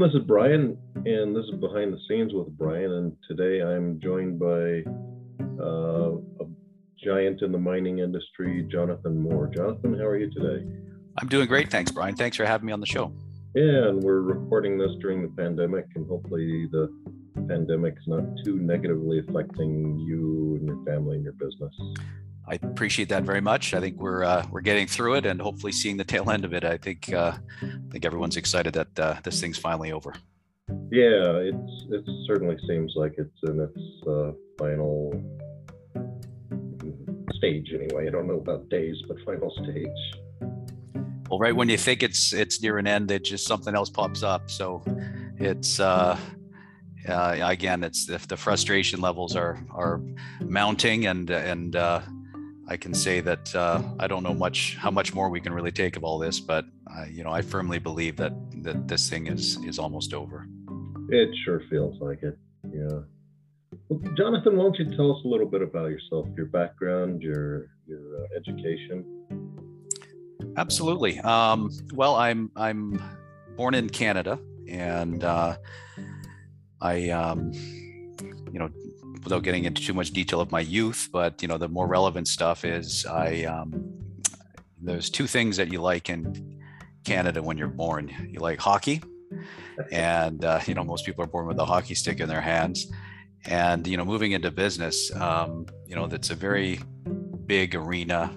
Everyone, this is Brian, and this is Behind the Scenes with Brian. And today I'm joined by uh, a giant in the mining industry, Jonathan Moore. Jonathan, how are you today? I'm doing great, thanks, Brian. Thanks for having me on the show. Yeah, and we're recording this during the pandemic, and hopefully the pandemic is not too negatively affecting you and your family and your business. I appreciate that very much. I think we're uh, we're getting through it and hopefully seeing the tail end of it. I think uh, I think everyone's excited that uh, this thing's finally over. Yeah, it's it certainly seems like it's in its uh, final stage anyway. I don't know about days, but final stage. Well, right when you think it's it's near an end, it just something else pops up. So it's uh, uh, again, it's the, the frustration levels are are mounting, and and uh, I can say that uh, I don't know much how much more we can really take of all this, but uh, you know I firmly believe that that this thing is is almost over. It sure feels like it. Yeah. Well, Jonathan, why don't you tell us a little bit about yourself, your background, your your uh, education? Absolutely. Um, well, I'm I'm born in Canada, and uh, I um, you know without getting into too much detail of my youth, but you know, the more relevant stuff is I um, there's two things that you like in Canada when you're born. You like hockey, and uh, you know most people are born with a hockey stick in their hands. And you know, moving into business, um, you know, that's a very big arena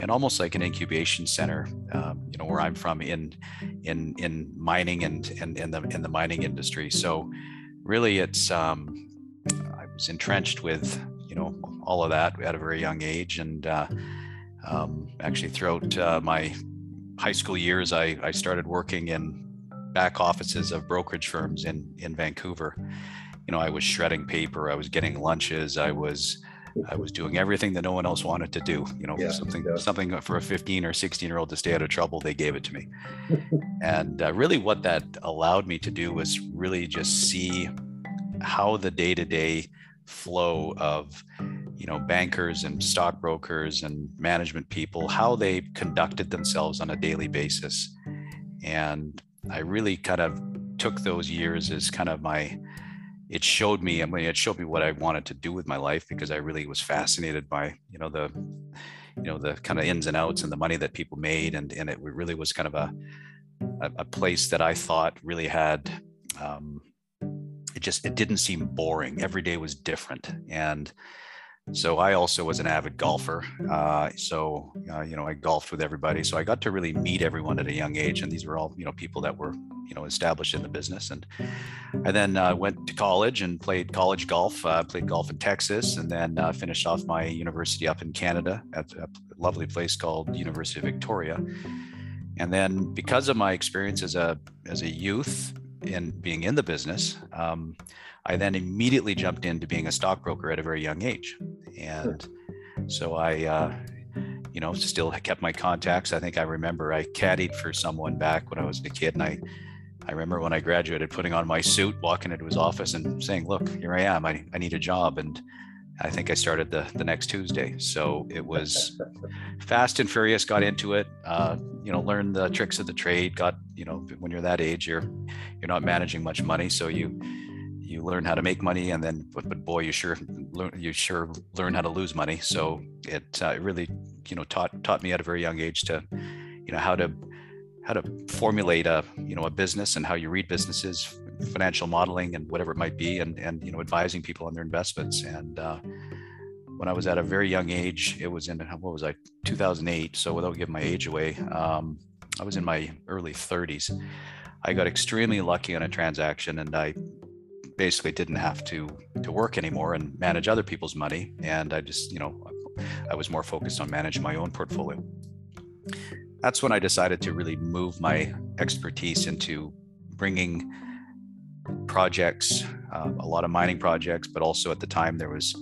and almost like an incubation center. Um, you know, where I'm from in in in mining and and in the in the mining industry. So really, it's um, was entrenched with you know all of that at a very young age. And uh, um, actually throughout uh, my high school years I, I started working in back offices of brokerage firms in in vancouver. You know i was shredding paper i was getting lunches i was i was doing everything that no one else wanted to do. You know yeah, something yeah. something for a 15 or 16 year old to stay out of trouble they gave it to me. And uh, really what that allowed me to do was really just see how the day to day flow of you know bankers and stockbrokers and management people how they conducted themselves on a daily basis. And i really kind of took those years as kind of my it showed me i mean it showed me what i wanted to do with my life because i really was fascinated by you know the you know the kind of ins and outs and the money that people made. And and it really was kind of a a, a place that i thought really had um, it just it didn't seem boring. Every day was different. And so i also was an avid golfer. Uh, so uh, you know i golfed with everybody. So i got to really meet everyone at a young age. And these were all you know people that were you know established in the business. And i then uh, went to college and played college golf. Uh, played golf in texas and then uh, finished off my university up in canada at a lovely place called university of victoria. And then because of my experience as a as a youth in being in the business, um, I then immediately jumped into being a stockbroker at a very young age, and so I, uh, you know, still kept my contacts. I think I remember I caddied for someone back when I was a kid, and I, I remember when I graduated, putting on my suit, walking into his office, and saying, "Look, here I am. I, I need a job." And I think I started the the next Tuesday. So it was fast and furious. Got into it. Uh, you know, learned the tricks of the trade. Got you know, when you're that age, you're you're not managing much money, so you you learn how to make money, and then but, but boy, you sure learn you sure learn how to lose money. So it uh, it really you know taught taught me at a very young age to you know how to how to formulate a you know a business and how you read businesses financial modeling and whatever it might be and and you know advising people on their investments. And uh, when i was at a very young age it was in what was i 2008 so without giving my age away um, i was in my early 30s i got extremely lucky on a transaction and i basically didn't have to to work anymore and manage other people's money. And i just you know i was more focused on managing my own portfolio. That's when i decided to really move my expertise into bringing projects, uh, a lot of mining projects, but also at the time there was,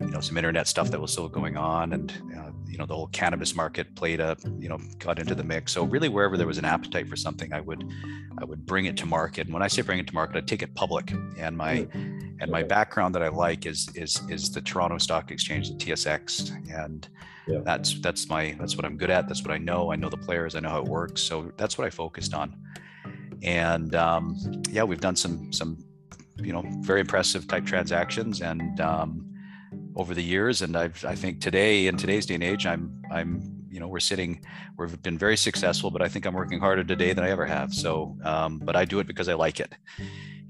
you know, some internet stuff that was still going on, and uh, you know, the whole cannabis market played a, you know, got into the mix. So really, wherever there was an appetite for something, I would, I would bring it to market. And when I say bring it to market, I take it public. And my, mm-hmm. and my background that I like is is is the Toronto Stock Exchange, the TSX, and yeah. that's that's my that's what I'm good at. That's what I know. I know the players. I know how it works. So that's what I focused on. And um, yeah, we've done some some you know very impressive type transactions and um, over the years. And I've, i think today in today's day and age i'm i'm you know we're sitting we've been very successful but i think i'm working harder today than i ever have. So um, but i do it because i like it.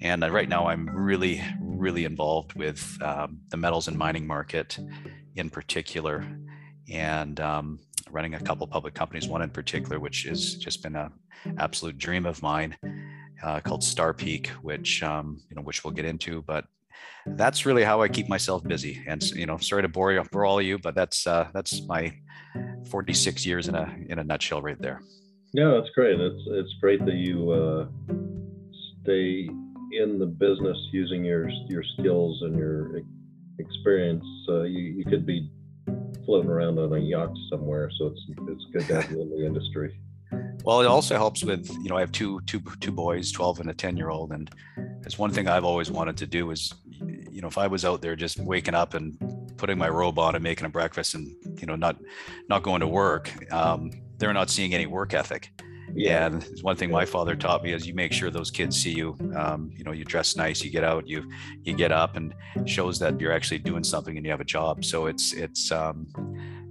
And right now i'm really really involved with um, the metals and mining market in particular and um, running a couple public companies one in particular which has just been an absolute dream of mine uh, called Starr Peak, which um, you know, which we'll get into. But that's really how I keep myself busy. And you know, sorry to bore you, bore all of you, but that's uh, that's my 46 years in a in a nutshell right there. Yeah, that's great. It's it's great that you uh, stay in the business using your your skills and your experience. Uh, you you could be floating around on a yacht somewhere, so it's it's good to have you in the industry. Well, it also helps with you know I have two two two boys, twelve and a ten year old, and it's one thing I've always wanted to do is you know if I was out there just waking up and putting my robe on and making a breakfast and you know not not going to work, um, they're not seeing any work ethic. Yeah, and it's one thing my father taught me is you make sure those kids see you. Um, you know, you dress nice, you get out, you you get up, and shows that you're actually doing something and you have a job. So it's it's um,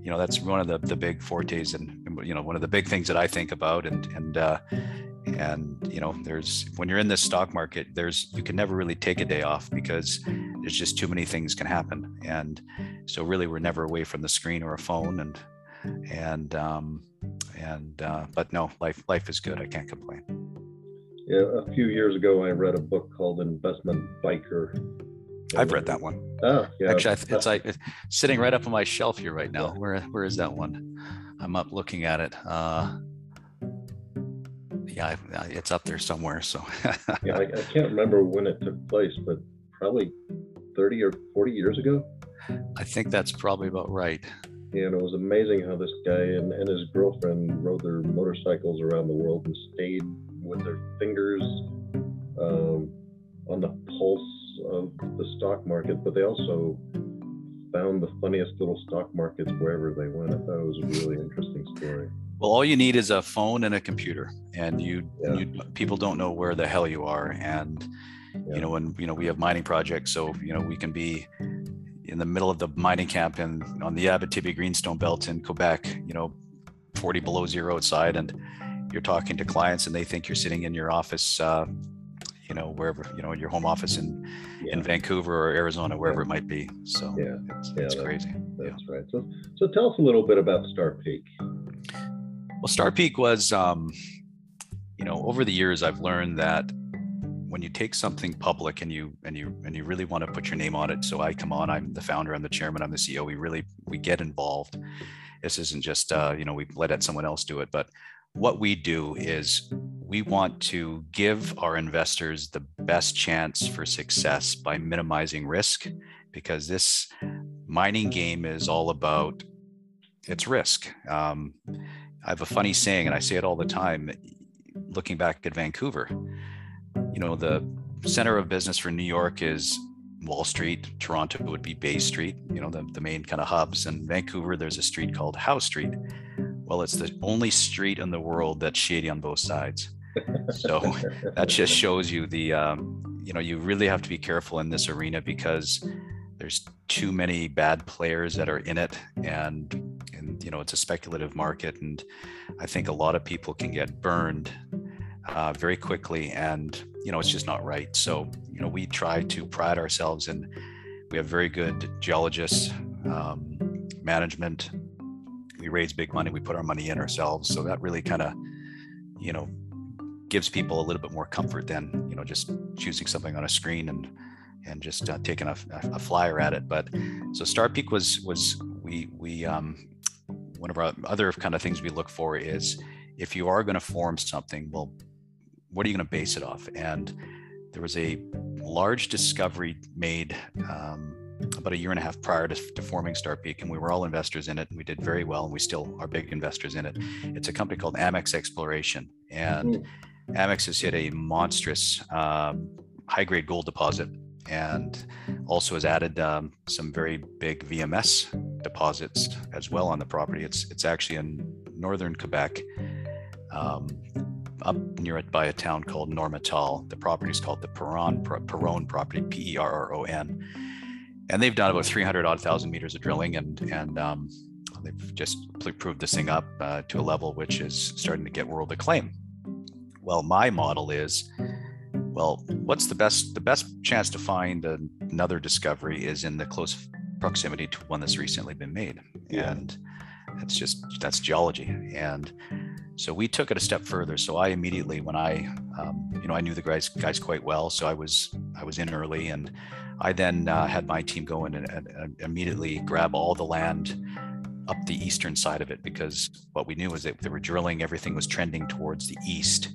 you know that's one of the the big fortes and you know one of the big things that I think about and and uh, and you know there's when you're in this stock market there's you can never really take a day off because there's just too many things can happen and so really we're never away from the screen or a phone and and um and uh, but no life life is good i can't complain yeah a few years ago i read a book called investment biker I've read that one. Oh, yeah. Actually, it's like it's sitting right up on my shelf here right now. Where where is that one? I'm up looking at it. Uh, yeah, it's up there somewhere. So. yeah, I, I can't remember when it took place, but probably 30 or 40 years ago. I think that's probably about right. Yeah, and it was amazing how this guy and, and his girlfriend rode their motorcycles around the world and stayed with their fingers um, on the pulse of the stock market, but they also found the funniest little stock markets wherever they went. I thought it was a really interesting story. Well, all you need is a phone and a computer, and you, yeah. you people don't know where the hell you are. And yeah. you know, when you know we have mining projects, so you know we can be in the middle of the mining camp in on the Abitibi Greenstone Belt in Quebec. You know, 40 below zero outside, and you're talking to clients, and they think you're sitting in your office. Uh, you know wherever you know in your home office in yeah. in Vancouver or Arizona, wherever yeah. it might be. So yeah, it's, yeah, it's crazy. That's right. So so tell us a little bit about Starr Peak. Well, Starr Peak was, um, you know, over the years I've learned that when you take something public and you and you and you really want to put your name on it. So I come on, I'm the founder, I'm the chairman, I'm the CEO. We really we get involved. This isn't just uh, you know we let someone else do it, but what we do is we want to give our investors the best chance for success by minimizing risk because this mining game is all about its risk. Um, I have a funny saying, and I say it all the time, looking back at Vancouver. You know, the center of business for New York is Wall Street, Toronto would be Bay Street, you know, the, the main kind of hubs. And Vancouver, there's a street called Howe Street. Well, it's the only street in the world that's shady on both sides. So that just shows you the, um, you know, you really have to be careful in this arena because there's too many bad players that are in it and and you know it's a speculative market and i think a lot of people can get burned uh, very quickly and you know it's just not right. So you know we try to pride ourselves in we have very good geologists um, management. We raise big money we put our money in ourselves. So that really kind of you know gives people a little bit more comfort than you know just choosing something on a screen and and just uh, taking a, a, flyer at it. But so starr peak was was we we um one of our other kind of things we look for is if you are going to form something well what are you going to base it off? And there was a large discovery made um, about a year and a half prior to, to forming Starr Peak, and we were all investors in it. And we did very well, and we still are big investors in it. It's a company called Amex Exploration, and mm-hmm. Amex has hit a monstrous um, high-grade gold deposit, and also has added um, some very big VMS deposits as well on the property. It's it's actually in northern Quebec. Um, up near it by a town called Normetal. The property is called the Peron, Perron property, P E R R O N and they've done about 300 odd thousand meters of drilling and and um, they've just proved this thing up uh, to a level which is starting to get world acclaim well my model is well what's the best the best chance to find another discovery is in the close proximity to one that's recently been made yeah. and that's just that's geology and so we took it a step further so i immediately when i um, you know i knew the guys guys quite well so i was i was in early and I then uh, had my team go in and, and, and, immediately grab all the land up the eastern side of it because what we knew was that they were drilling, everything was trending towards the east.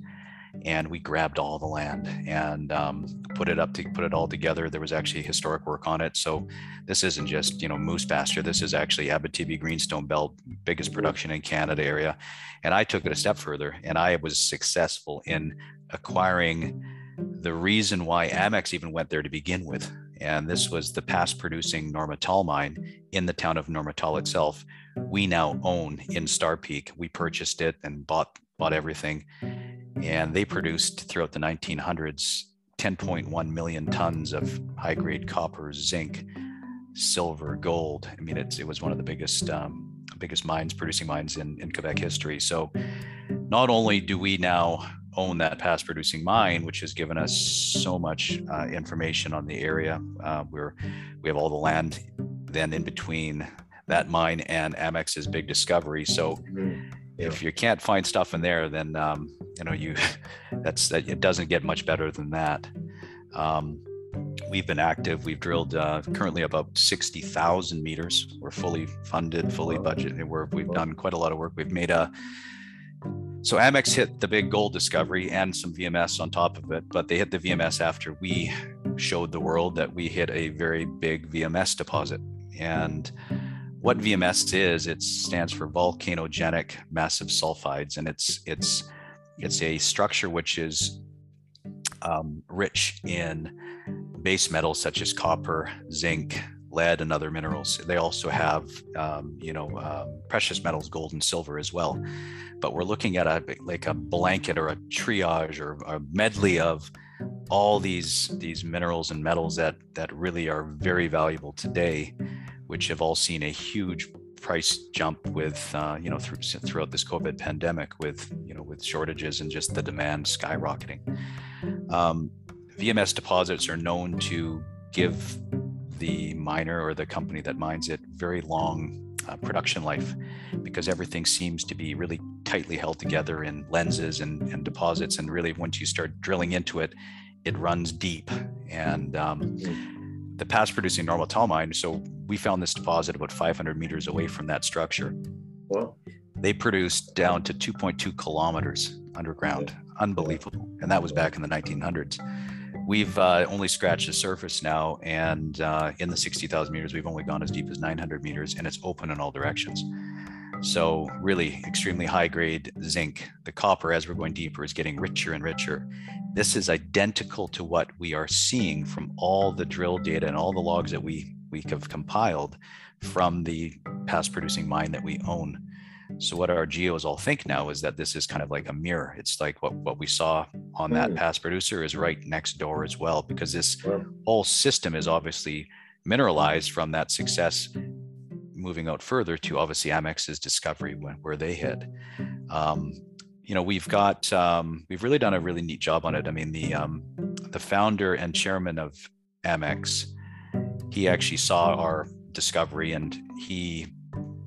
And we grabbed all the land and um, put it up to put it all together. There was actually historic work on it. So this isn't just you know moose pasture. This is actually Abitibi Greenstone Belt, biggest production in Canada area. And I took it a step further, and I was successful in acquiring the reason why Amex even went there to begin with and this was the past producing Normetal mine in the town of Normetal itself. We now own in Starr Peak. We purchased it and bought bought everything, and they produced throughout the 1900s 10.1 million tons of high grade copper, zinc, silver, gold. I mean, it was one of the biggest um, biggest mines producing mines in, in Quebec history. So, not only do we now own that past producing mine, which has given us so much uh, information on the area. Uh, we're we have all the land then in between that mine and Amex's big discovery. So mm-hmm. Yeah. if you can't find stuff in there, then um, you know you that's that it doesn't get much better than that. Um, we've been active. We've drilled uh, currently about 60,000 meters. We're fully funded, fully budgeted. We're, we've done quite a lot of work. We've made a so Amex hit the big gold discovery and some VMS on top of it, but they hit the VMS after we showed the world that we hit a very big VMS deposit. And what VMS is, it stands for volcanogenic massive sulfides, and it's it's it's a structure which is um, rich in base metals such as copper, zinc, lead, and other minerals. They also have, um, you know, um, precious metals, gold and silver as well but we're looking at a like a blanket or a triage or a medley of all these these minerals and metals that that really are very valuable today which have all seen a huge price jump with uh, you know through, throughout this covid pandemic with you know with shortages and just the demand skyrocketing um, vms deposits are known to give the miner or the company that mines it very long uh, production life because everything seems to be really tightly held together in lenses and, and deposits. And really, once you start drilling into it, it runs deep. And um, the past producing Normetal mine, so we found this deposit about 500 meters away from that structure. Wow. They produced down to 2.2 kilometers underground. Unbelievable. And that was back in the 1900s. We've uh, only scratched the surface now, and uh, in the 60,000 meters, we've only gone as deep as 900 meters, and it's open in all directions. So, really, extremely high grade zinc. The copper, as we're going deeper, is getting richer and richer. This is identical to what we are seeing from all the drill data and all the logs that we, we have compiled from the past producing mine that we own. So what our geos all think now is that this is kind of like a mirror. It's like what, what we saw on that mm. past producer is right next door as well, because this whole system is obviously mineralized from that success moving out further to obviously Amex's discovery when, where they hit. Um, you know, we've got um, we've really done a really neat job on it. I mean, the um, the founder and chairman of Amex, he actually saw our discovery and he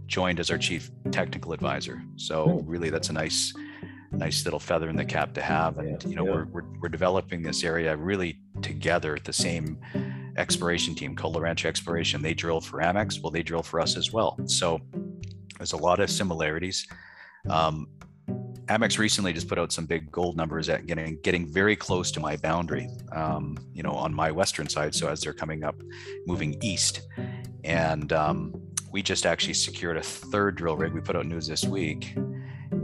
joined as our chief technical advisor. So hmm. really, that's a nice, nice little feather in the cap to have. And you know, we're, we're we're developing this area really together at the same exploration team called Laurentia Exploration. They drill for Amex. Well, they drill for us as well. So there's a lot of similarities. Um, Amex recently just put out some big gold numbers at getting getting very close to my boundary, um, you know, on my western side. So as they're coming up, moving east, and um, we just actually secured a third drill rig. We put out news this week,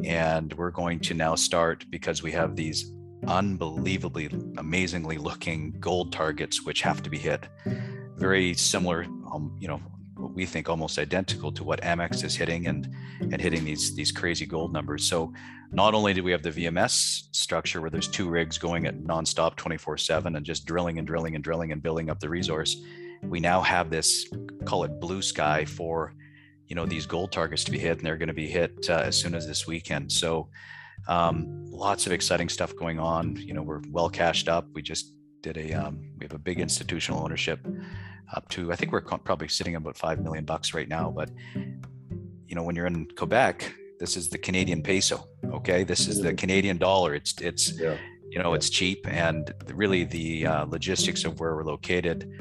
and we're going to now start because we have these unbelievably, amazingly looking gold targets which have to be hit. Very similar, um, you know, we think almost identical to what Amex is hitting and and hitting these these crazy gold numbers. So not only do we have the VMS structure where there's two rigs going at nonstop 24/7 and just drilling and drilling and drilling and building up the resource, we now have this call it blue sky for you know these gold targets to be hit and they're going to be hit uh, as soon as this weekend. So um, lots of exciting stuff going on. You know, we're well cashed up. We just did a um, we have a big institutional ownership up to I think we're probably sitting about five million bucks right now. But you know, when you're in Quebec, this is the Canadian peso. Okay, this is the Canadian dollar. It's it's yeah. you know it's cheap and really the uh, logistics of where we're located.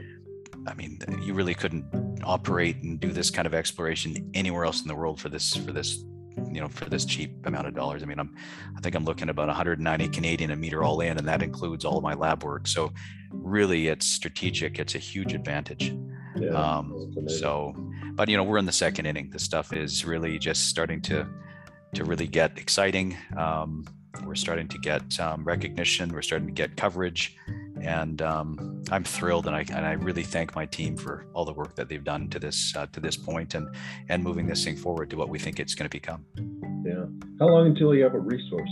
I mean, you really couldn't operate and do this kind of exploration anywhere else in the world for this for this you know for this cheap amount of dollars. I mean i'm i think i'm looking about 190 canadian a meter all in and that includes all of my lab work. So really it's strategic. It's a huge advantage. Yeah, um, so but you know we're in the second inning. The stuff is really just starting to to really get exciting. Um, we're starting to get um, recognition. We're starting to get coverage and um, I'm thrilled, and I and I really thank my team for all the work that they've done to this uh, to this point, and and moving this thing forward to what we think it's going to become. Yeah. How long until you have a resource?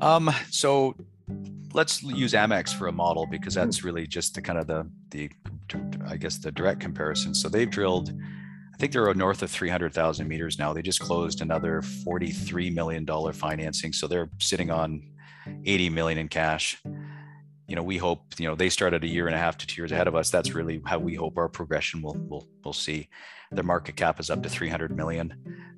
Um. So let's use Amex for a model because hmm. that's really just the kind of the the I guess the direct comparison. So they've drilled. I think they're north of 300,000 meters now. They just closed another 43 million dollar financing, so they're sitting on 80 million in cash you know, we hope, you know, they started a year and a half to two years ahead of us. That's really how we hope our progression will will will see. Their market cap is up to 300 million.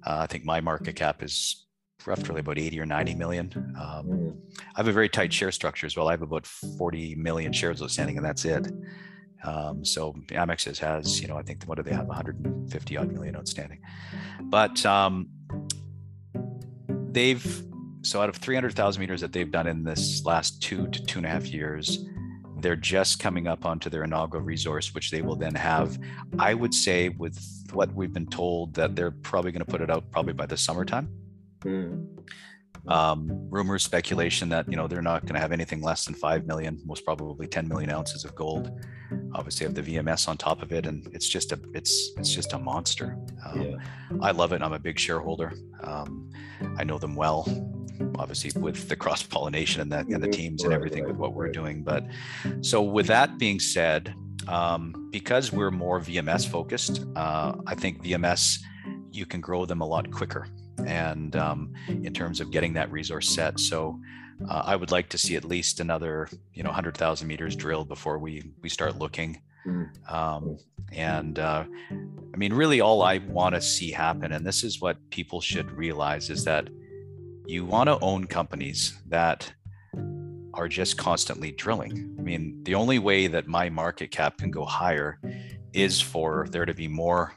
Uh, I think my market cap is roughly about 80 or 90 million. Um. I have a very tight share structure as well. I have about 40 million shares outstanding, and that's it. Um, so Amex has, has, you know, I think what do they have, 150 odd million outstanding, but um, they've so out of 300,000 meters that they've done in this last two to two and a half years, they're just coming up onto their inaugural resource, which they will then have. I would say, with what we've been told, that they're probably going to put it out probably by the summertime. Mm. Um, rumors, speculation that you know they're not going to have anything less than five million, most probably 10 million ounces of gold. Obviously, have the VMS on top of it, and it's just a it's it's just a monster. Um, yeah. I love it. I'm a big shareholder. Um, I know them well obviously with the cross pollination and the, and the mm-hmm. teams and everything with what we're doing. But so with that being said, um, because we're more VMS focused, uh, I think VMS you can grow them a lot quicker, and um, in terms of getting that resource set. So uh, I would like to see at least another you know 100,000 meters drilled before we we start looking. Mm-hmm. Um, and uh, I mean, really, all I want to see happen, and this is what people should realize, is that you want to own companies that are just constantly drilling. I mean, the only way that my market cap can go higher is for there to be more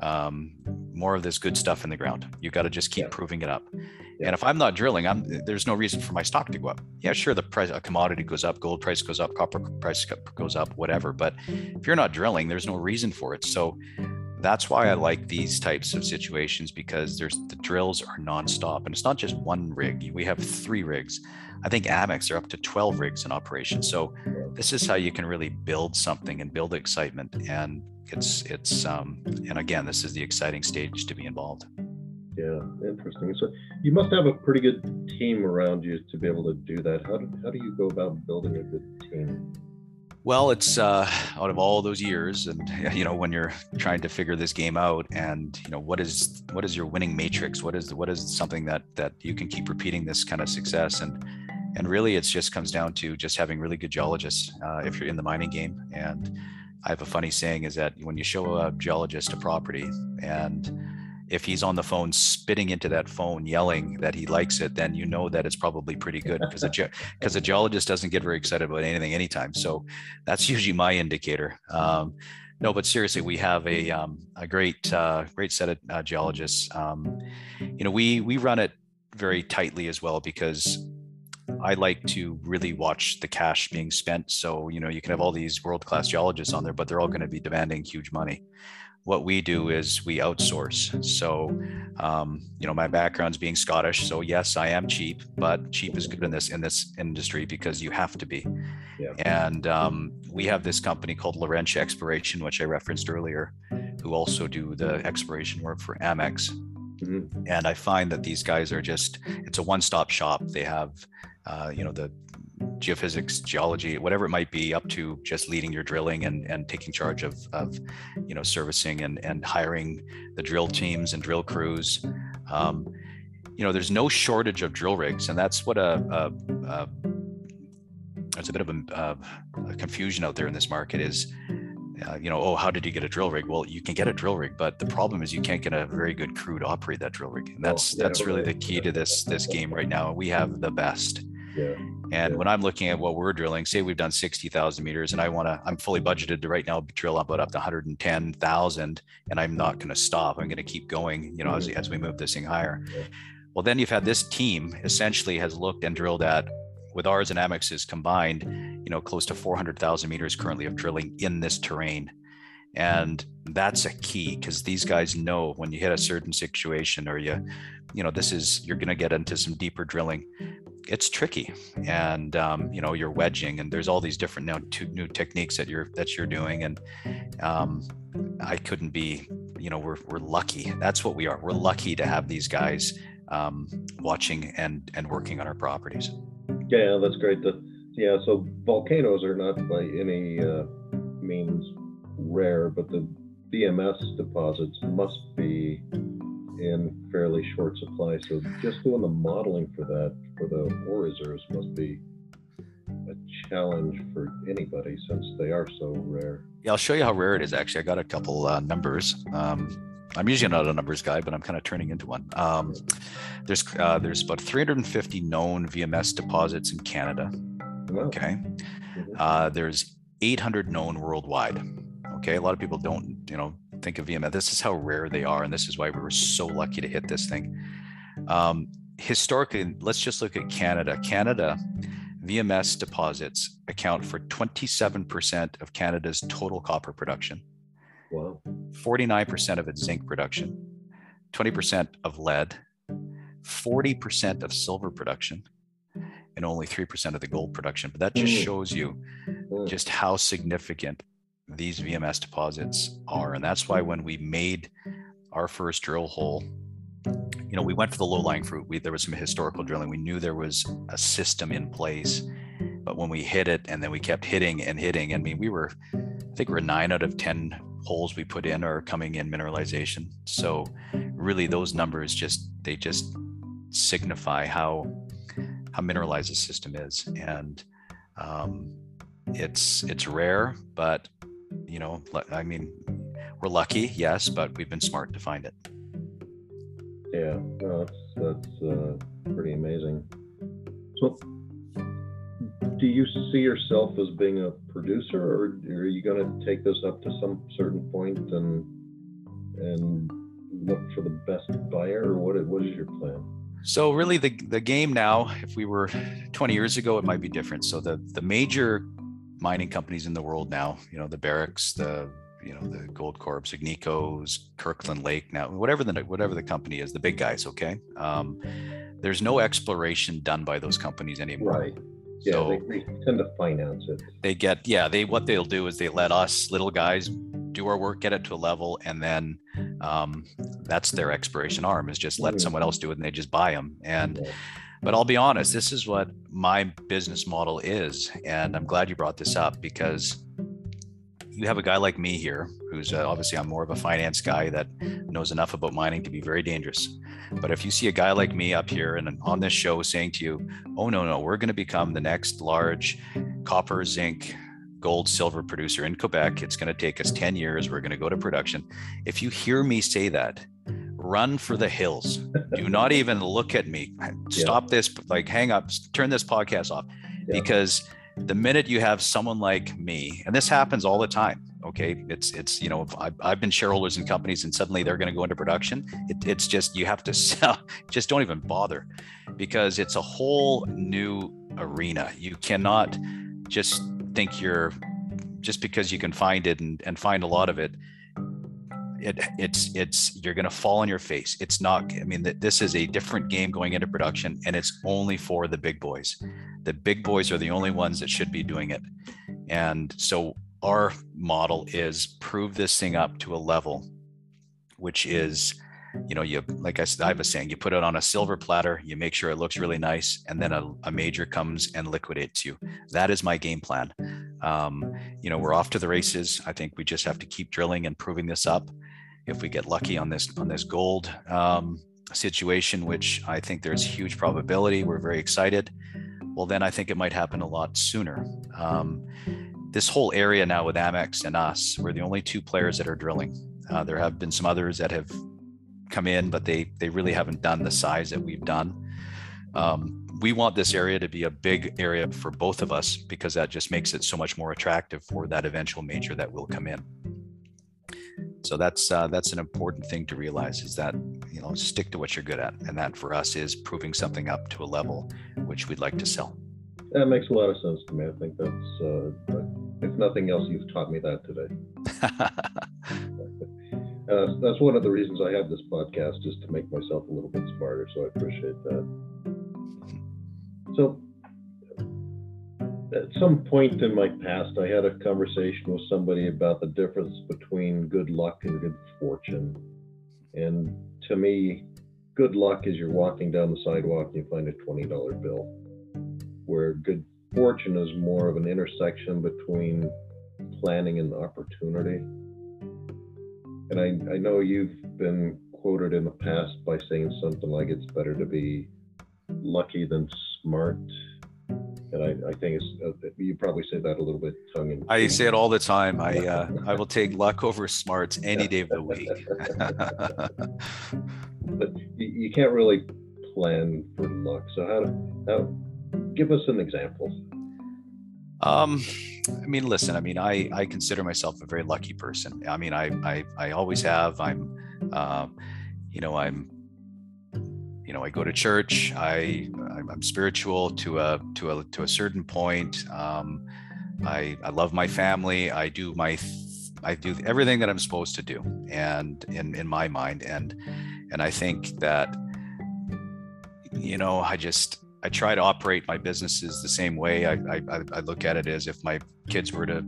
um, more of this good stuff in the ground. You've got to just keep yeah. proving it up. Yeah. And if I'm not drilling, I'm there's no reason for my stock to go up. Yeah, sure, the price a commodity goes up, gold price goes up, copper price goes up, whatever. But if you're not drilling, there's no reason for it. So that's why I like these types of situations because there's the drills are nonstop and it's not just one rig. We have three rigs. I think Amex are up to 12 rigs in operation. So this is how you can really build something and build excitement. And it's it's um and again, this is the exciting stage to be involved. Yeah, interesting. So you must have a pretty good team around you to be able to do that. How do, how do you go about building a good team? Well, it's uh, out of all those years, and you know, when you're trying to figure this game out, and you know, what is what is your winning matrix? What is what is something that that you can keep repeating this kind of success? And and really, it just comes down to just having really good geologists uh, if you're in the mining game. And I have a funny saying is that when you show a geologist a property and if he's on the phone spitting into that phone yelling that he likes it then you know that it's probably pretty good because a because ge- a geologist doesn't get very excited about anything anytime so that's usually my indicator um, no but seriously we have a um, a great uh, great set of uh, geologists um, you know we we run it very tightly as well because I like to really watch the cash being spent. So, you know, you can have all these world class geologists on there, but they're all going to be demanding huge money. What we do is we outsource. So, um, you know, my background's being Scottish. So yes, I am cheap, but cheap is good in this in this industry because you have to be. Yeah. And um, we have this company called Laurentia Exploration, which I referenced earlier, who also do the exploration work for Amex. Mhm. And I find that these guys are just, it's a one stop shop. They have, uh, you know, the geophysics, geology, whatever it might be, up to just leading your drilling and, and taking charge of, of, you know, servicing and, and hiring the drill teams and drill crews. Um, you know, there's no shortage of drill rigs, and that's what a, a, a there's a bit of a, a confusion out there in this market is uh, you know, oh, how did you get a drill rig? Well, you can get a drill rig, but the problem is you can't get a very good crew to operate that drill rig. And that's yeah, that's really the key to this this game right now. We have the best. Yeah. And Yeah. when I'm looking at what we're drilling, say we've done 60,000 meters and I want to, I'm fully budgeted to right now drill about up to 110,000 and I'm not going to stop. I'm going to keep going, you know, as, mm-hmm. as we move this thing higher. Yeah. Well, then you've had this team essentially has looked and drilled at with ours and Amex's combined, you know, close to 400,000 meters currently of drilling in this terrain. And that's a key because these guys know when you hit a certain situation or you, you know, this is, you're going to get into some deeper drilling. It's tricky. And, um, you know, you're wedging and there's all these different now two new techniques that you're, that you're doing. And um, I couldn't be, you know, we're, we're lucky. That's what we are. We're lucky to have these guys um, watching and, and working on our properties. Yeah, that's great. The, yeah, so volcanoes are not by any uh, means rare, but the VMS deposits must be in fairly short supply. So just doing the modeling for that for the ore reserves must be a challenge for anybody since they are so rare. Yeah, I'll show you how rare it is. Actually, I got a couple uh, numbers. Um, I'm usually not a numbers guy, but I'm kind of turning into one. Um, there's uh, there's about 350 known VMS deposits in Canada. Wow. Okay, Mhm. uh, there's 800 known worldwide. Okay, a lot of people don't you know think of VMS. This is how rare they are, and this is why we were so lucky to hit this thing. Um, historically, let's just look at Canada. Canada VMS deposits account for 27% of Canada's total copper production. Wow. 49% of its zinc production, 20% of lead, 40% of silver production, and only 3% of the gold production. But that just Mm. shows you Mm. just how significant these VMS deposits are. And that's why when we made our first drill hole, you know, we went for the low lying fruit. We, there was some historical drilling. We knew there was a system in place. But when we hit it and then we kept hitting and hitting, I mean, we were, I think we're nine out of 10 holes we put in are coming in mineralization. So really those numbers just, they just signify how, how mineralized the system is. And um, it's, it's rare, but you know, I mean, we're lucky, yes, but we've been smart to find it. Yeah, no, that's that's uh, pretty amazing. So, do you see yourself as being a producer, or are you going to take this up to some certain point and and look for the best buyer, or what? What is your plan? So really the the game now, if we were 20 years ago, it might be different. So the the major mining companies in the world now, you know, the Barricks, the you know, the Goldcorps, Agnicos, Kirkland Lake, now whatever the whatever the company is, the big guys, okay? Um, there's no exploration done by those companies anymore. Right. Yeah, So they, they tend to finance it. they get yeah they what they'll do is they let us little guys do our work get it to a level and then um, that's their exploration arm is just let Mhm. someone else do it and they just buy them and Yeah. But i'll be honest this is what my business model is and i'm glad you brought this up because you have a guy like me here who's uh, obviously i'm more of a finance guy that knows enough about mining to be very dangerous. But if you see a guy like me up here and on this show saying to you oh no no we're going to become the next large copper zinc gold silver producer in quebec it's going to take us 10 years we're going to go to production if you hear me say that run for the hills do not even look at me stop this like hang up turn this podcast off Yeah. because the minute you have someone like me and this happens all the time Okay, it's it's you know I've, I've been shareholders in companies and suddenly they're going to go into production. It, it's just you have to sell. Just don't even bother, because it's a whole new arena. You cannot just think you're just because you can find it and, and find a lot of it it it's it's you're going to fall on your face. It's not i mean this is a different game going into production and it's only for the big boys. The big boys are the only ones that should be doing it. And so our model is prove this thing up to a level which is you know you like i i was saying you put it on a silver platter you make sure it looks really nice and then a, a major comes and liquidates you. That is my game plan. Um, you know we're off to the races. I think we just have to keep drilling and proving this up if we get lucky on this on this gold um, situation which i think there's huge probability we're very excited well then i think it might happen a lot sooner. Um, this whole area now with amex and us we're the only two players that are drilling. Uh, there have been some others that have come in but they they really haven't done the size that we've done. Um, we want this area to be a big area for both of us because that just makes it so much more attractive for that eventual major that will come in. So that's uh, that's an important thing to realize is that you know stick to what you're good at, and that for us is proving something up to a level which we'd like to sell. That makes a lot of sense to me. I think that's uh, if nothing else, you've taught me that today. uh, that's one of the reasons I have this podcast is to make myself a little bit smarter. So I appreciate that. So, at some point in my past, I had a conversation with somebody about the difference between good luck and good fortune. And to me, good luck is you're walking down the sidewalk and you find a $20 bill, where good fortune is more of an intersection between planning and opportunity. And I, I know you've been quoted in the past by saying something like it's better to be lucky than smart. And I, I think it's, uh, you probably say that a little bit tongue in I say it all the time. I uh, I will take luck over smarts any day of the week. but you, you, can't really plan for luck. So how, do how give us an example. Um, I mean, listen. I mean, I I consider myself a very lucky person. I mean, I I I always have. I'm, um, you know, I'm you know, I go to church. I I'm spiritual to a to a to a certain point. Um, I I love my family. I do my I do everything that I'm supposed to do, and in in my mind, and and I think that you know I just I try to operate my businesses the same way. I I, I look at it as if my kids were to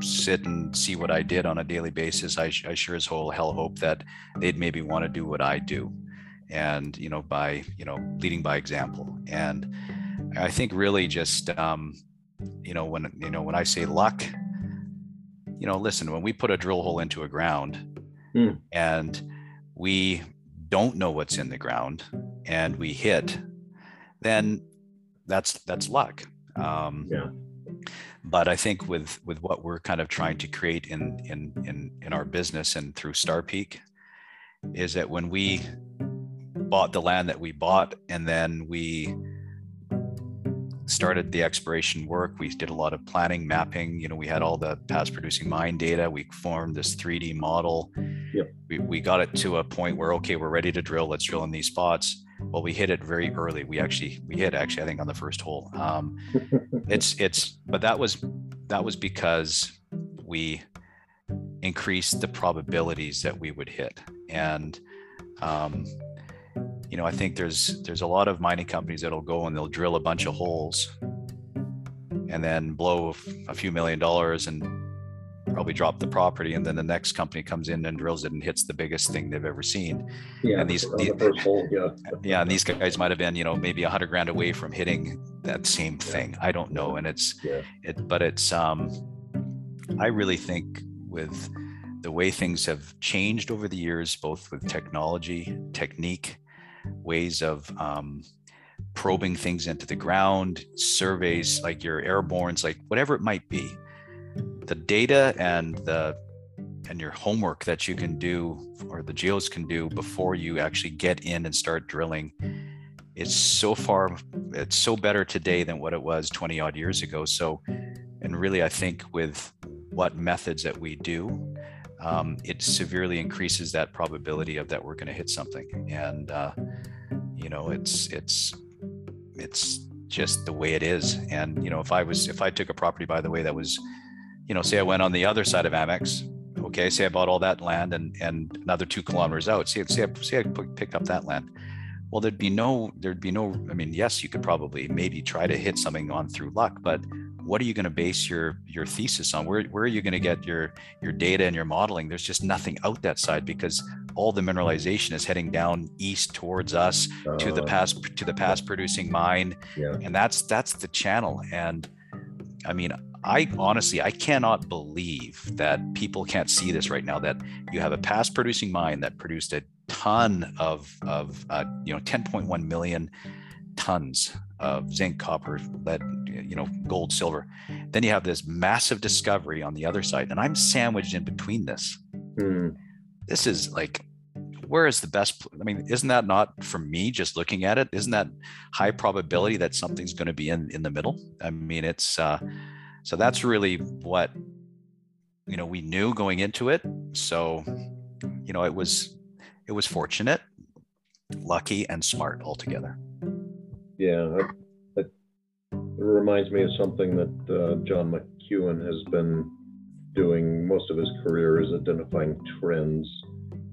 sit and see what I did on a daily basis, I, I sure as whole hell hope that they'd maybe want to do what I do and you know by you know leading by example. And i think really just um, you know when you know when i say luck you know listen when we put a drill hole into a ground mm. and we don't know what's in the ground and we hit then that's that's luck. Um, yeah. but i think with with what we're kind of trying to create in in in in our business and through starr peak is that when we bought the land that we bought and then we started the exploration work. We did a lot of planning mapping you know we had all the past producing mine data. We formed this 3d model. Yep. we, we got it to a point where okay we're ready to drill let's drill in these spots. Well we hit it very early. We actually we hit actually i think on the first hole. Um, it's it's but that was that was because we increased the probabilities that we would hit. And um, you know, I think there's there's a lot of mining companies that'll go and they'll drill a bunch of holes and then blow a few million dollars and probably drop the property and then the next company comes in and drills it and hits the biggest thing they've ever seen yeah and these, the hole, yeah. yeah and these guys might have been you know maybe a hundred grand away from hitting that same thing yeah. i don't know and it's yeah. it but it's um i really think with the way things have changed over the years both with technology technique ways of um, probing things into the ground, surveys like your airbornes, like whatever it might be. The data and the and your homework that you can do or the geos can do before you actually get in and start drilling it's so far it's so better today than what it was 20 odd years ago so and really i think with what methods that we do, um, it severely increases that probability of that we're going to hit something. And uh, you know, it's it's it's just the way it is. And you know, if I was if I took a property by the way that was, you know, say I went on the other side of Amex, okay, say I bought all that land and and another two kilometers out, say say I, say I picked up that land. Well, there'd be no there'd be no. I mean, yes, you could probably maybe try to hit something on through luck, but what are you going to base your your thesis on? Where, where are you going to get your your data and your modeling? There's just nothing out that side because all the mineralization is heading down east towards us uh, to the uh, past to the past producing mine. Yeah. and that's that's the channel. And i mean i honestly i cannot believe that people can't see this right now that you have a past producing mine that produced a ton of of uh, you know 10.1 million tons of zinc, copper, lead, you know, gold, silver. Then you have this massive discovery on the other side, and I'm sandwiched in between this. Hmm. This is like, where is the best? I mean, isn't that not for me just looking at it? Isn't that high probability that something's going to be in in the middle? I mean, it's uh, so that's really what you know we knew going into it. So, you know, it was it was fortunate, lucky, and smart altogether. Yeah, reminds me of something that uh, John McEwen has been doing most of his career is identifying trends.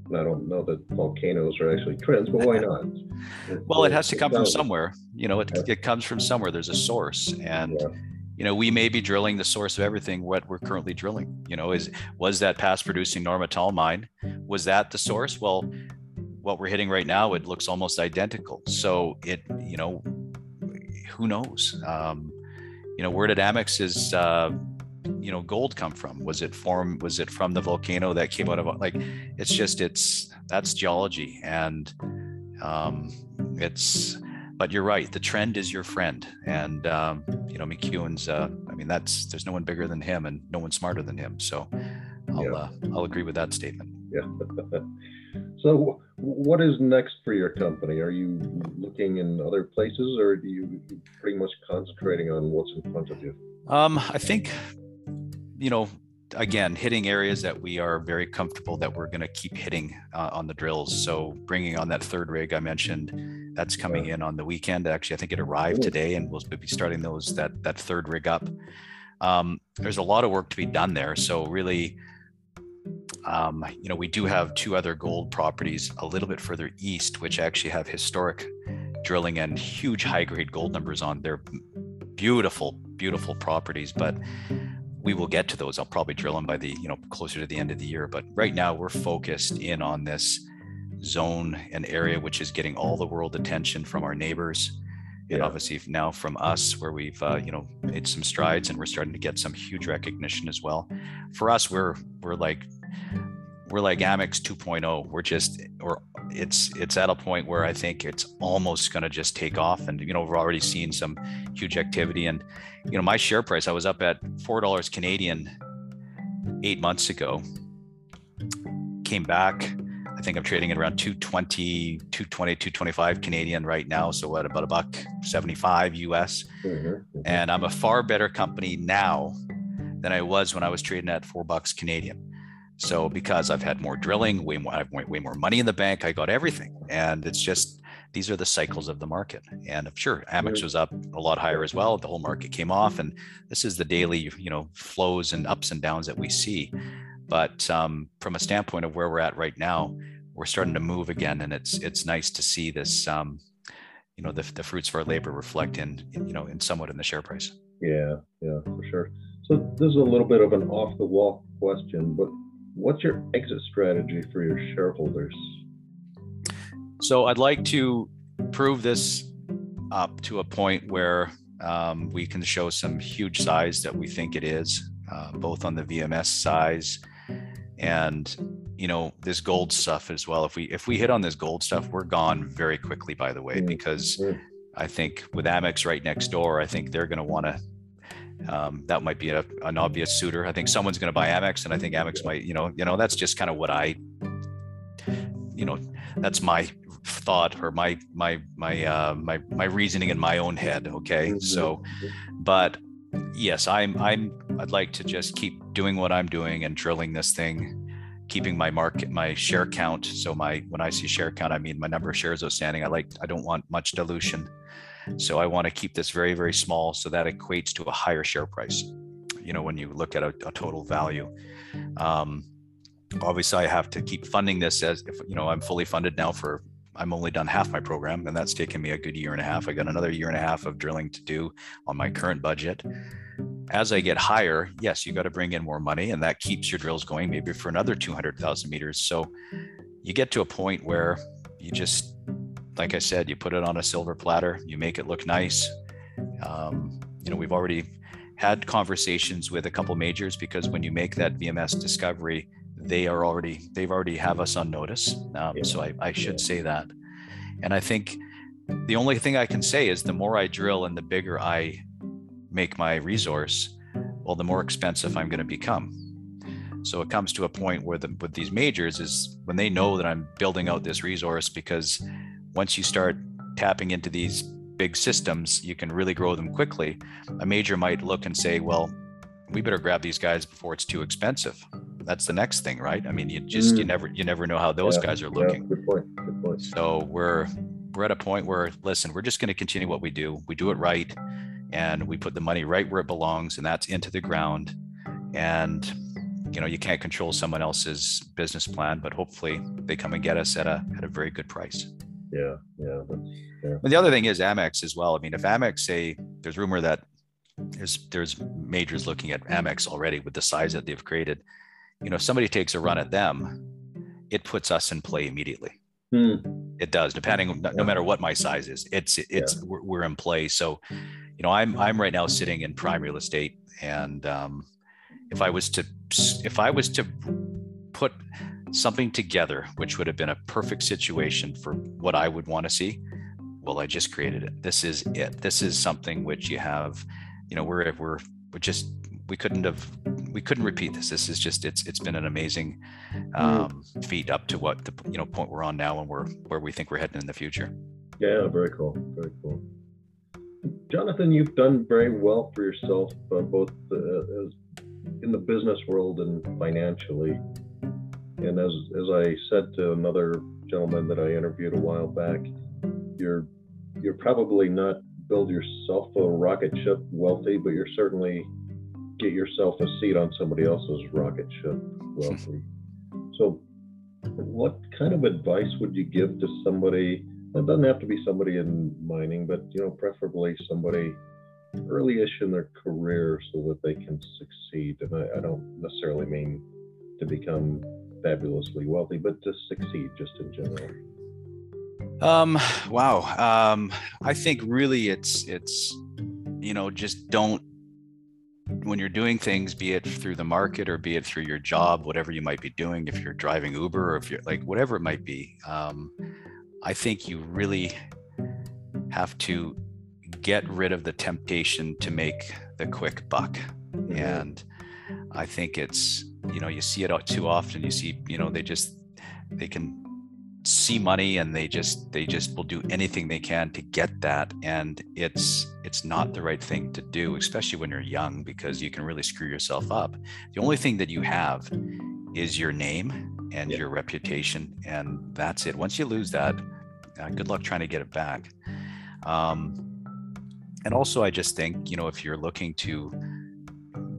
And I don't know that volcanoes are actually trends, but why not? well, it has to come from somewhere. You know, it, it comes from somewhere. There's a source, and yeah. you know, we may be drilling the source of everything. What we're currently drilling, you know, is was that past producing Normetal mine? Was that the source? Well, what we're hitting right now, it looks almost identical. So it, you know, who knows? Um, you know, where did Amex's, uh, you know, gold come from? Was it form? Was it from the volcano that came out of? Like, it's just it's that's geology, and um, it's. But you're right. The trend is your friend, and um, you know, McEwen's. Uh, I mean, that's there's no one bigger than him, and no one smarter than him. So, I'll yeah. uh, I'll agree with that statement. Yeah. So, what is next for your company? Are you looking in other places, or do you pretty much concentrating on what's in front of you? Um, I think, you know, again, hitting areas that we are very comfortable that we're going to keep hitting uh, on the drills. So, bringing on that third rig I mentioned, that's coming in on the weekend. Actually, I think it arrived today, and we'll be starting those that that third rig up. Um, there's a lot of work to be done there. So, really um, you know, we do have two other gold properties a little bit further east, which actually have historic drilling and huge high grade gold numbers on. They're beautiful, beautiful properties, but we will get to those. I'll probably drill them by the, you know, closer to the end of the year. But right now we're focused in on this zone and area, which is getting all the world attention from our neighbors. And yeah. obviously now from us, where we've uh, you know made some strides and we're starting to get some huge recognition as well. For us, we're we're like we're like Amex 2.0. We're just, or it's it's at a point where I think it's almost going to just take off. And you know, we're already seeing some huge activity. And you know, my share price, I was up at four dollars Canadian eight months ago. Came back. I think I'm trading at around 220, 220, 225 Canadian right now. So what about a buck 75 US? Mm-hmm, mm-hmm. And I'm a far better company now than I was when I was trading at four bucks Canadian. So because I've had more drilling, way more, I have way, way more money in the bank, I got everything. And it's just these are the cycles of the market. And sure, Amex was up a lot higher as well. The whole market came off, and this is the daily, you know, flows and ups and downs that we see. But um, from a standpoint of where we're at right now, we're starting to move again, and it's it's nice to see this, um, you know, the, the fruits of our labor reflect in, in, you know, in somewhat in the share price. Yeah, yeah, for sure. So this is a little bit of an off the wall question, but what's your exit strategy for your shareholders? So I'd like to prove this up to a point where um, we can show some huge size that we think it is, uh, both on the VMS size and you know this gold stuff as well. If we if we hit on this gold stuff, we're gone very quickly. By the way, mm-hmm. because mm-hmm. I think with Amex right next door, I think they're going to want to um, that might be a, an obvious suitor. I think someone's going to buy Amex, and I think Amex might, you know, you know, that's just kind of what I, you know, that's my thought or my my my uh, my my reasoning in my own head. Okay, mm-hmm. so, but yes, I'm I'm I'd like to just keep doing what I'm doing and drilling this thing, keeping my market, my share count. So my when I see share count, I mean my number of shares outstanding. I like I don't want much dilution. So I want to keep this very, very small so that equates to a higher share price. You know, when you look at a, a total value. Um, obviously I have to keep funding this as if you know I'm fully funded now for I'm only done half my program, and that's taken me a good year and a half. I got another year and a half of drilling to do on my current budget. As I get higher, yes, you got to bring in more money, and that keeps your drills going maybe for another 200,000 meters. So you get to a point where you just, like I said, you put it on a silver platter, you make it look nice. Um, you know, we've already had conversations with a couple majors because when you make that VMS discovery, they are already they've already have us on notice. Um, yeah. So I, I should yeah. say that. And I think the only thing I can say is the more I drill and the bigger I make my resource, well, the more expensive I'm going to become. So it comes to a point where the with these majors is when they know that I'm building out this resource because once you start tapping into these big systems, you can really grow them quickly. A major might look and say, well, we better grab these guys before it's too expensive that's the next thing right i mean you just mm. you never you never know how those yeah, guys are looking yeah, good point good point so we're we're at a point where listen we're just going to continue what we do we do it right and we put the money right where it belongs and that's into the ground and you know you can't control someone else's business plan but hopefully they come and get us at a at a very good price yeah yeah, yeah. and the other thing is amex as well i mean if amex say there's rumor that there's there's majors looking at amex already with the size that they've created you know, if somebody takes a run at them, it puts us in play immediately. Hmm. It does, depending no, no matter what my size is. It's it's yeah. we're, we're, in play. So, you know, I'm I'm right now sitting in prime real estate, and um, if I was to if I was to put something together, which would have been a perfect situation for what I would want to see, well, I just created it. This is it. This is something which you have, you know, we're we're we're just we couldn't have we couldn't repeat this. This is just it's it's been an amazing mm. um, feat up to what the you know point we're on now and we're where we think we're heading in the future. Yeah, very cool, very cool. Jonathan, you've done very well for yourself, uh, both uh, as in the business world and financially. And as as I said to another gentleman that I interviewed a while back, you're you're probably not build yourself a rocket ship wealthy, but you're certainly get yourself a seat on somebody else's rocket ship wealthy. so, what kind of advice would you give to somebody? It doesn't have to be somebody in mining, but you know, preferably somebody early-ish in their career so that they can succeed. And I, I don't necessarily mean to become fabulously wealthy, but to succeed just in general. Um, wow. Um, I think really it's it's you know just don't when you're doing things, be it through the market or be it through your job, whatever you might be doing, if you're driving Uber or if you're like whatever it might be, um, I think you really have to get rid of the temptation to make the quick buck. Mm-hmm. And I think it's, you know, you see it too often. You see, you know, they just, they can see money and they just they just will do anything they can to get that. And it's it's not the right thing to do especially when you're young because you can really screw yourself up. The only thing that you have is your name and yeah. your reputation and that's it. Once you lose that uh, good luck trying to get it back. Um, and also i just think you know if you're looking to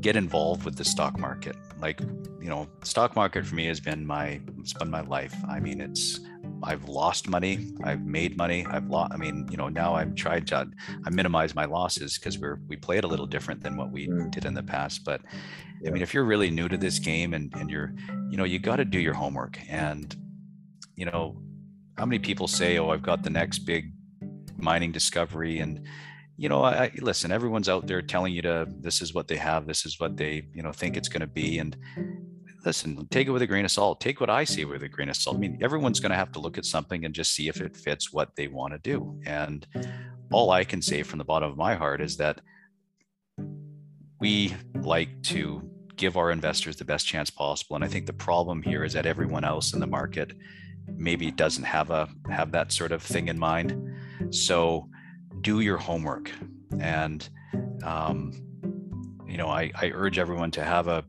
get involved with the stock market like you know stock market for me has been my it's been my life. I mean it's I've lost money, I've made money, I've lost. I mean, you know, now I've tried to I minimize my losses because we're we play it a little different than what we mm. did in the past. But yeah. I mean, if you're really new to this game and and you're, you know, you got to do your homework. And you know, how many people say, "Oh, I've got the next big mining discovery," and you know, I, I listen. Everyone's out there telling you to this is what they have, this is what they you know think it's going to be, and listen, take it with a grain of salt. Take what I see with a grain of salt. I mean, everyone's going to have to look at something and just see if it fits what they want to do. And all I can say from the bottom of my heart is that we like to give our investors the best chance possible. And I think the problem here is that everyone else in the market maybe doesn't have a have that sort of thing in mind. So do your homework and um, you know I, I urge everyone to have a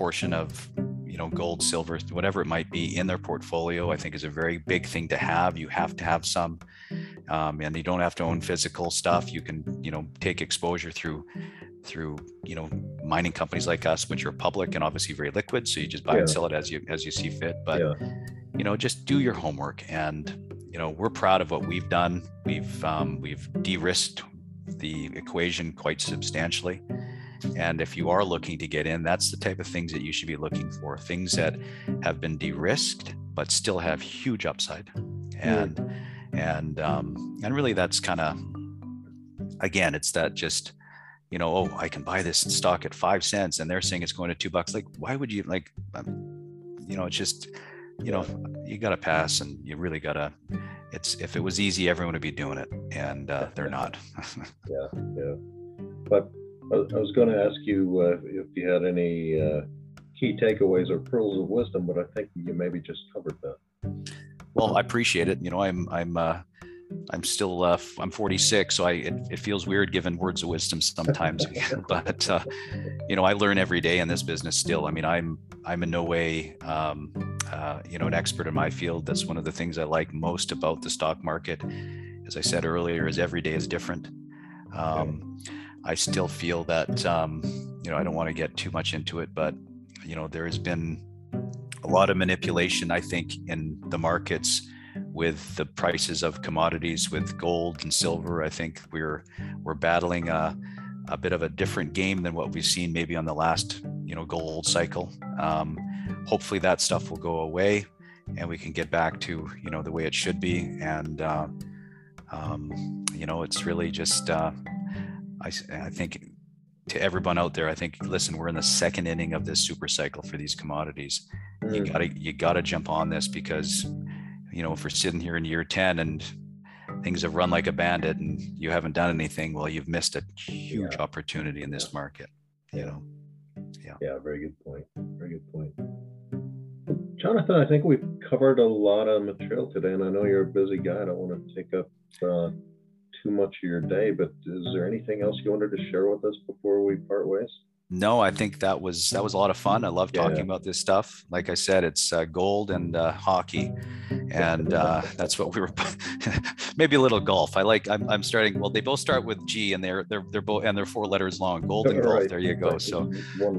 portion of you know gold silver whatever it might be in their portfolio i think is a very big thing to have. You have to have some um, and you don't have to own physical stuff. You can you know take exposure through through you know mining companies like us which are public and obviously very liquid so you just buy yeah. and sell it as you as you see fit but yeah. you know just do your homework. And you know we're proud of what we've done. We've um, we've de-risked the equation quite substantially and if you are looking to get in that's the type of things that you should be looking for things that have been de-risked but still have huge upside and mm. and um, and really that's kind of again it's that just you know, oh, I can buy this stock at five cents, and they're saying it's going to two bucks. Like, why would you like? Um, you know, it's just, you know, you got to pass, and you really got to. It's if it was easy, everyone would be doing it, and uh, they're not. yeah, yeah. But I was going to ask you uh, if you had any uh, key takeaways or pearls of wisdom, but I think you maybe just covered that. Well, I appreciate it. You know, I'm I'm uh, I'm still uh, I'm 46, so I it, it, feels weird giving words of wisdom sometimes. but uh, you know, I learn every day in this business still. I mean, I'm I'm in no way um, uh, you know an expert in my field. That's one of the things I like most about the stock market. As I said earlier, is every day is different. Um, I still feel that um, you know I don't want to get too much into it, but you know there has been a lot of manipulation. I think in the markets with the prices of commodities with gold and silver i think we're we're battling a, a bit of a different game than what we've seen maybe on the last you know gold cycle um, hopefully that stuff will go away and we can get back to you know the way it should be and uh, um, you know it's really just uh, I, I think to everyone out there i think listen we're in the second inning of this super cycle for these commodities you mm. gotta you gotta jump on this because you know, if we're sitting here in year 10 and things have run like a bandit and you haven't done anything, well, you've missed a huge yeah. opportunity in this market, you know? Yeah. Yeah. Very good point. Very good point. Jonathan, I think we've covered a lot of material today, and I know you're a busy guy. I don't want to take up uh, too much of your day, but is there anything else you wanted to share with us before we part ways? no, I think that was that was a lot of fun. I love talking yeah. about this stuff. Like I said, it's uh, gold and uh, hockey, and uh, that's what we were. maybe a little golf. I like. I'm, I'm starting. Well, they both start with G, and they're they're they're both and they're four letters long. Gold and golf. Right. There you go. So,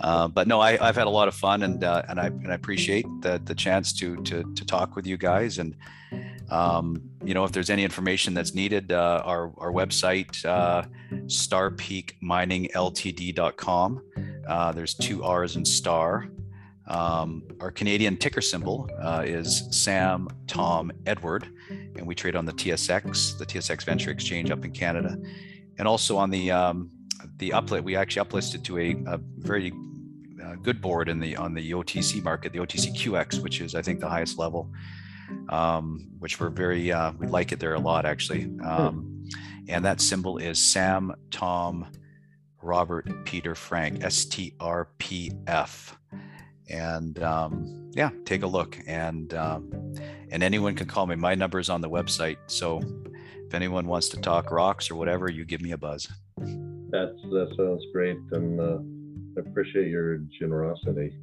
uh, but no, I, I've had a lot of fun, and uh, and I and I appreciate the the chance to to to talk with you guys and um, you know, if there's any information that's needed, uh, our, our website, uh, starrpeakminingltd.com. Uh, there's two R's in star. Um, our Canadian ticker symbol uh, is Sam Tom Edward, and we trade on the TSX, the TSX Venture Exchange up in Canada, and also on the um, the uplit. We actually uplisted to a, a very uh, good board in the on the OTC market, the OTCQX, which is I think the highest level um, which we're very uh, we like it there a lot actually. Hmm. Um, and that symbol is Sam Tom Robert Peter Frank STRPF. And um, yeah, take a look and um, and anyone can call me. My number is on the website. So if anyone wants to talk rocks or whatever, you give me a buzz. That's that sounds great, and uh, I appreciate your generosity.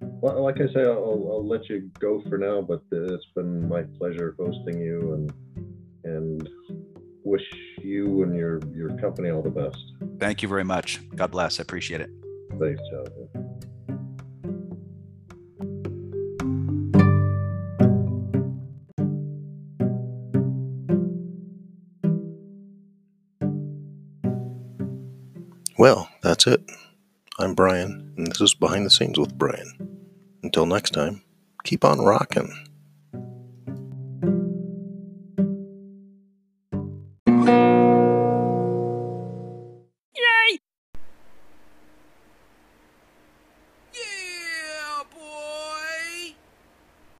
Well, like I say, I'll, I'll let you go for now, but it's been my pleasure hosting you and and wish you and your your company all the best. Thank you very much. God bless. I appreciate it. Thanks, Jonathan. Well, that's it. I'm Brian, and this is Behind the Scenes with Brian. Until next time, keep on rocking.